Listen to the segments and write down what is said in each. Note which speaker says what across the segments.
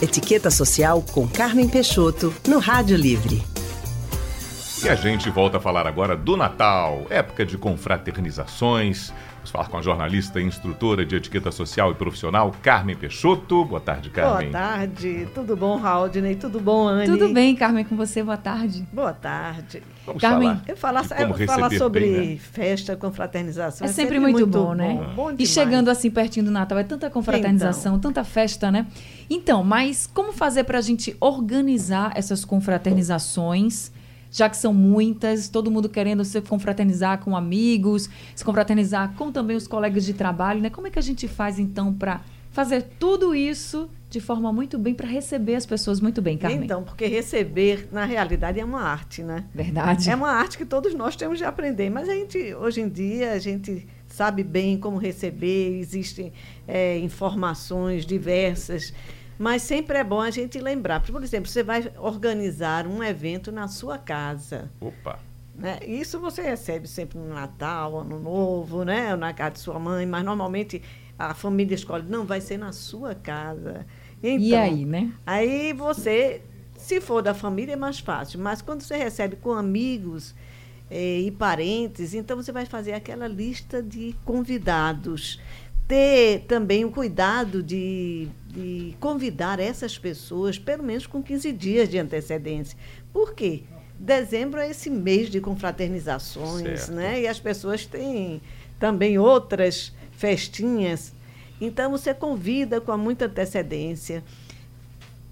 Speaker 1: Etiqueta Social com Carmen Peixoto, no Rádio Livre.
Speaker 2: E a gente volta a falar agora do Natal, época de confraternizações. Vamos falar com a jornalista e instrutora de etiqueta social e profissional, Carmen Peixoto. Boa tarde, Carmen.
Speaker 3: Boa tarde. Tudo bom, Raudney? Tudo bom, Anne?
Speaker 4: Tudo bem, Carmen, com você. Boa tarde.
Speaker 3: Boa tarde.
Speaker 2: Vamos
Speaker 4: Carmen,
Speaker 2: falar.
Speaker 3: Eu falar, eu falar sobre
Speaker 2: bem, né?
Speaker 3: festa, confraternização.
Speaker 4: É sempre muito, bom, né?
Speaker 3: Bom
Speaker 4: e chegando assim pertinho do Natal, é tanta confraternização, tanta festa, né? Então, mas como fazer para a gente organizar essas confraternizações? Já que são muitas, todo mundo querendo se confraternizar com amigos, se confraternizar com também os colegas de trabalho, né? Como é que a gente faz então para fazer tudo isso de forma muito bem para receber as pessoas muito bem, Carmen?
Speaker 3: Então, porque receber, na realidade, é uma arte, né?
Speaker 4: Verdade.
Speaker 3: É uma arte que todos nós temos de aprender, mas a gente, hoje em dia, a gente sabe bem como receber, existem é, informações diversas, mas sempre é bom a gente lembrar. Por exemplo, você vai organizar um evento na sua casa.
Speaker 2: Opa.
Speaker 3: né? Isso você recebe sempre no Natal, Ano Novo, né? ou na casa de sua mãe, mas normalmente a família escolhe, não, vai ser na sua casa.
Speaker 4: e
Speaker 3: Então,
Speaker 4: aí, né?
Speaker 3: Aí você, se for da família, é mais fácil. Mas quando você recebe com amigos eh, e parentes, então você vai fazer aquela lista de convidados. Ter também o cuidado de, de convidar essas pessoas, pelo menos com 15 dias de antecedência. Por quê? Dezembro é esse mês de confraternizações,
Speaker 2: Certo.
Speaker 3: né? E as pessoas têm também outras festinhas. Então você convida com muita antecedência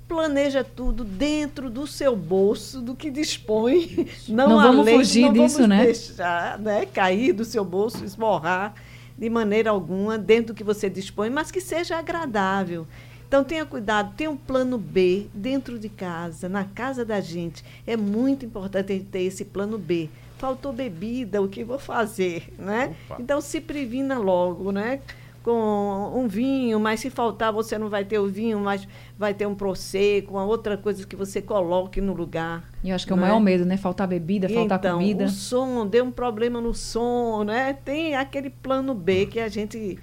Speaker 3: planeja tudo dentro do seu bolso, do que dispõe. Não,
Speaker 4: Não vamos
Speaker 3: além,
Speaker 4: fugir
Speaker 3: não
Speaker 4: disso,
Speaker 3: vamos
Speaker 4: né?
Speaker 3: deixar né, cair do seu bolso, esborrar de maneira alguma dentro do que você dispõe, mas que seja agradável. Então tenha cuidado, tenha um plano B dentro de casa, na casa da gente. É muito importante a gente ter esse plano B. Faltou bebida, o que vou fazer, né?
Speaker 2: Opa.
Speaker 3: Então se previna logo, né? Com um vinho, mas se faltar você não vai ter o vinho, mas vai ter um prosecco, uma outra coisa que você coloque no lugar.
Speaker 4: E eu acho que é o
Speaker 3: não
Speaker 4: maior medo, né? Faltar bebida, faltar
Speaker 3: então,
Speaker 4: comida.
Speaker 3: o som, deu um problema no som, né? Tem aquele plano B que a gente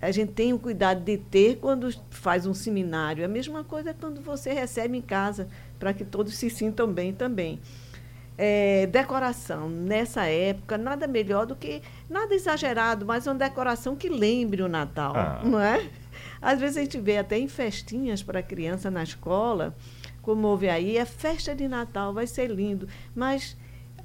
Speaker 3: a gente tem o cuidado de ter quando faz um seminário. A mesma coisa quando você recebe em casa, para que todos se sintam bem também. É, decoração, nessa época, nada melhor do que, nada exagerado, mas uma decoração que lembre o Natal,
Speaker 2: Ah.
Speaker 3: não é? Às vezes a gente vê até em festinhas para criança na escola, como houve aí, é festa de Natal, vai ser lindo, mas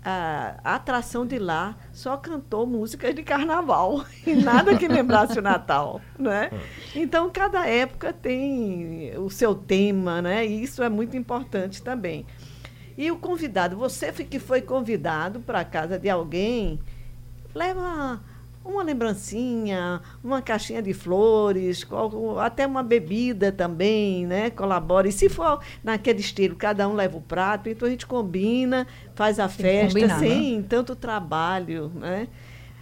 Speaker 3: a, a atração de lá só cantou músicas de carnaval e nada que lembrasse o Natal, né? Então cada época tem o seu tema, né? E isso é muito importante também. E o convidado, você que foi convidado para a casa de alguém, leva uma lembrancinha, uma caixinha de flores, até uma bebida também, né? Colabora. E se for naquele estilo, cada um leva o prato, então a gente combina, faz a festa
Speaker 4: combinar,
Speaker 3: sem tanto trabalho, né?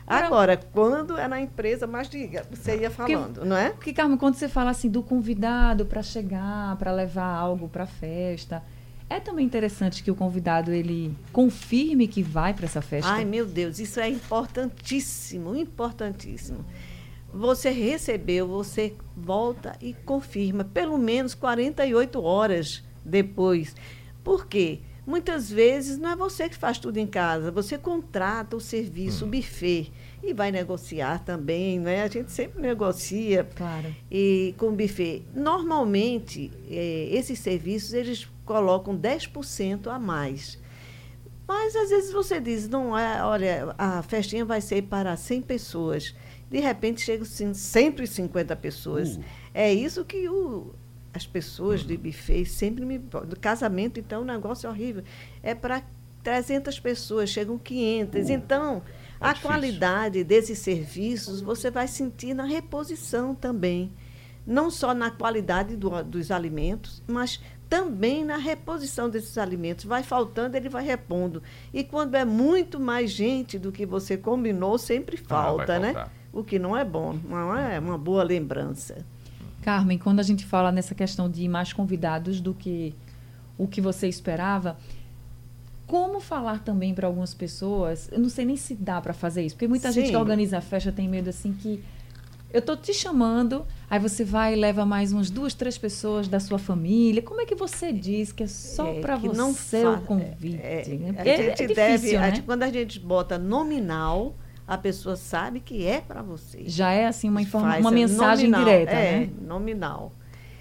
Speaker 4: Agora-
Speaker 3: quando é na empresa, mas diga, você ia falando, não é?
Speaker 4: Porque, Carmen, quando você fala assim do convidado para chegar, para levar algo para a festa, é também interessante que o convidado ele confirme que vai para essa festa.
Speaker 3: Ai, meu Deus, isso é importantíssimo, importantíssimo. Você recebeu, você volta e confirma, pelo menos 48 horas depois. Por quê? Muitas vezes não é você que faz tudo em casa, você contrata o serviço, o buffet, e vai negociar também, né? A gente sempre negocia
Speaker 4: Claro.
Speaker 3: e com o buffet. Normalmente, eh, esses serviços, eles colocam 10% a mais. Mas, às vezes, você diz, não é, olha, a festinha vai ser para 100 pessoas. De repente, chegam sim, 150 pessoas.
Speaker 2: Uh.
Speaker 3: É isso que o, as pessoas de buffet sempre me... Do casamento, então, o negócio é horrível. É para 300 pessoas, chegam 500.
Speaker 2: Uh.
Speaker 3: Então,
Speaker 2: É
Speaker 3: a
Speaker 2: difícil.
Speaker 3: qualidade desses serviços você vai sentir na reposição também. Não só na qualidade do- dos alimentos, mas também na reposição desses alimentos. Vai faltando, ele vai repondo. E quando é muito mais gente do que você combinou, sempre
Speaker 2: Ah,
Speaker 3: falta, né?
Speaker 2: faltar.
Speaker 3: O que não é bom, não é uma boa lembrança.
Speaker 4: Carmen, quando a gente fala nessa questão de mais convidados do que o que você esperava, como falar também para algumas pessoas? Eu não sei nem se dá para fazer isso, porque muita gente
Speaker 3: Sim.
Speaker 4: que organiza a festa tem medo assim que eu tô te chamando, aí você vai e leva mais umas duas, três pessoas da sua família. Como é que você diz que é só
Speaker 3: É,
Speaker 4: para
Speaker 3: que
Speaker 4: você
Speaker 3: não
Speaker 4: o
Speaker 3: fa-
Speaker 4: convite?
Speaker 3: É,
Speaker 4: né?
Speaker 3: a
Speaker 4: é-
Speaker 3: gente
Speaker 4: é
Speaker 3: deve,
Speaker 4: difícil,
Speaker 3: a
Speaker 4: né?
Speaker 3: gente- quando a gente bota nominal, a pessoa sabe que é para você.
Speaker 4: Já é assim uma, informa uma
Speaker 3: é
Speaker 4: mensagem
Speaker 3: nominal,
Speaker 4: direta,
Speaker 3: é,
Speaker 4: né?
Speaker 3: nominal.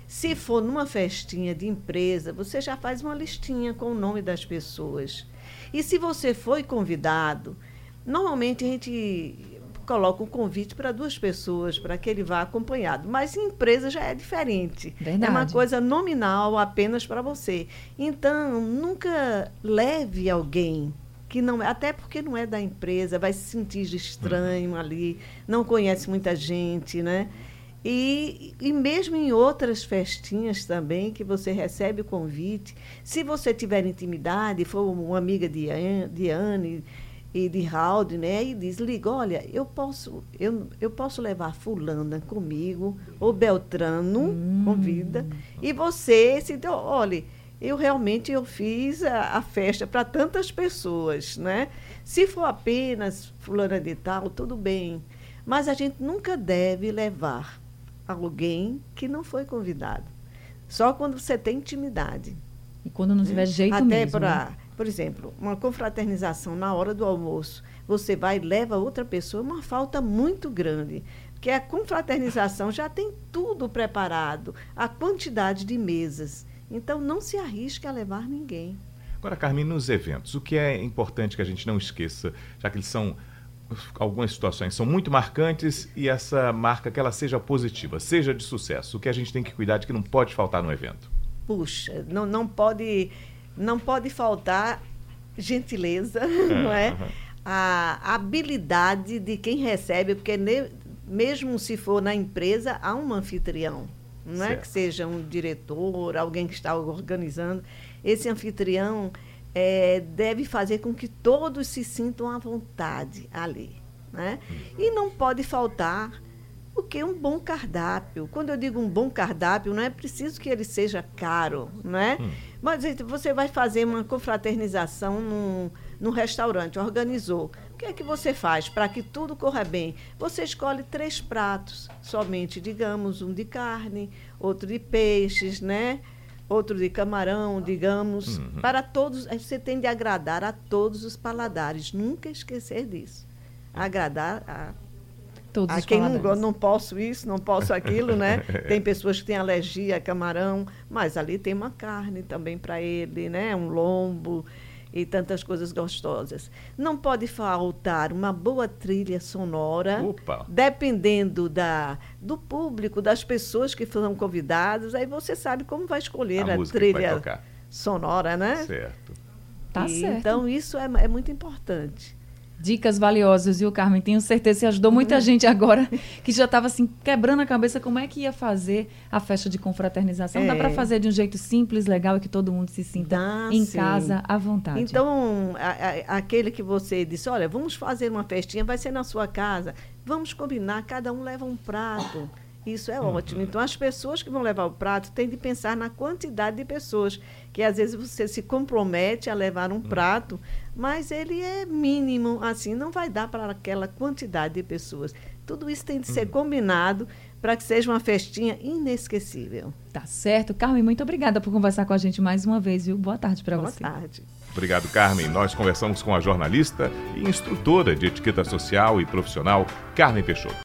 Speaker 3: Se for numa festinha de empresa, você já faz uma listinha com o nome das pessoas. E se você foi convidado, normalmente a gente coloca o convite para duas pessoas, para que ele vá acompanhado. Mas em empresa já é diferente. É uma
Speaker 4: Verdade.
Speaker 3: coisa nominal apenas para você. Então, nunca leve alguém que não é, até porque não é da empresa, vai se sentir estranho ali, não conhece muita gente, né? E, e mesmo em outras festinhas também, que você recebe o convite, se você tiver intimidade, for uma amiga de An- de Anne e de Raul, né? E diz, liga, olha, eu posso, eu, eu posso levar fulana comigo, ou Beltrano, convida, e você, se, então, olha, eu realmente eu fiz a, a festa para tantas pessoas, né? Se for apenas fulana de tal, tudo bem. Mas a gente nunca deve levar alguém que não foi convidado. Só quando você tem intimidade.
Speaker 4: E quando não tiver jeito
Speaker 3: Até
Speaker 4: mesmo.
Speaker 3: para,
Speaker 4: né?
Speaker 3: Por exemplo, uma confraternização na hora do almoço, você vai e leva outra pessoa, é uma falta muito grande. Porque a confraternização já tem tudo preparado, a quantidade de mesas. Então, não se arrisque a levar ninguém.
Speaker 2: Agora, Carmen, nos eventos, o que é importante que a gente não esqueça, já que eles são algumas situações são muito marcantes e essa marca que ela seja positiva, seja de sucesso. O que a gente tem que cuidar de que não pode faltar no evento.
Speaker 3: Puxa, não, não pode não pode faltar gentileza, não é? A habilidade de quem recebe, porque ne- mesmo se for na empresa, há um anfitrião. Não é
Speaker 2: Certo.
Speaker 3: que seja um diretor, alguém que está organizando. Esse anfitrião eh, deve fazer com que todos se sintam à vontade ali. Né? E não pode faltar o que um bom cardápio. Quando eu digo um bom cardápio, não é preciso que ele seja caro, não é? Mas gente, você vai fazer uma confraternização num, num restaurante, organizou. O que é que você faz para que tudo corra bem? Você escolhe três pratos, somente, digamos, um de carne, outro de peixes, né? Outro de camarão, digamos, para todos. Você tem de agradar a todos os paladares. Nunca esquecer disso. Agradar a
Speaker 4: Todos
Speaker 3: a quem não,
Speaker 4: paladares.
Speaker 3: go- não posso isso, não posso aquilo, né? Tem pessoas que têm alergia a camarão, mas ali tem uma carne também para ele, né? Um lombo e tantas coisas gostosas. Não pode faltar uma boa trilha sonora,
Speaker 2: Opa!
Speaker 3: dependendo da, do público, das pessoas que foram convidadas, aí você sabe como vai escolher
Speaker 2: A
Speaker 3: a, trilha sonora, né?
Speaker 2: Certo.
Speaker 4: Tá
Speaker 3: E
Speaker 4: certo.
Speaker 3: Então isso é, é muito importante.
Speaker 4: Dicas valiosas, viu, Carmen? Tenho certeza que ajudou
Speaker 3: Uhum.
Speaker 4: muita gente agora que já estava assim quebrando a cabeça como é que ia fazer a festa de confraternização. Dá
Speaker 3: É.
Speaker 4: para fazer de um jeito simples, legal e que todo mundo se sinta
Speaker 3: Dá,
Speaker 4: em
Speaker 3: sim.
Speaker 4: casa à vontade.
Speaker 3: Então, a- a- aquele que você disse, olha, vamos fazer uma festinha, vai ser na sua casa, vamos combinar, cada um leva um prato. Isso é ótimo. Então, as pessoas que vão levar o prato têm de pensar na quantidade de pessoas, que às vezes você se compromete a levar um prato, mas ele é mínimo, assim, não vai dar para aquela quantidade de pessoas. Tudo isso tem de ser combinado para que seja uma festinha inesquecível.
Speaker 4: Tá certo. Carmen, muito obrigada por conversar com a gente mais uma vez, viu? Boa tarde para
Speaker 3: Boa
Speaker 4: você.
Speaker 3: tarde.
Speaker 2: Obrigado, Carmen. Nós conversamos com a jornalista e instrutora de etiqueta social e profissional, Carmen Peixoto.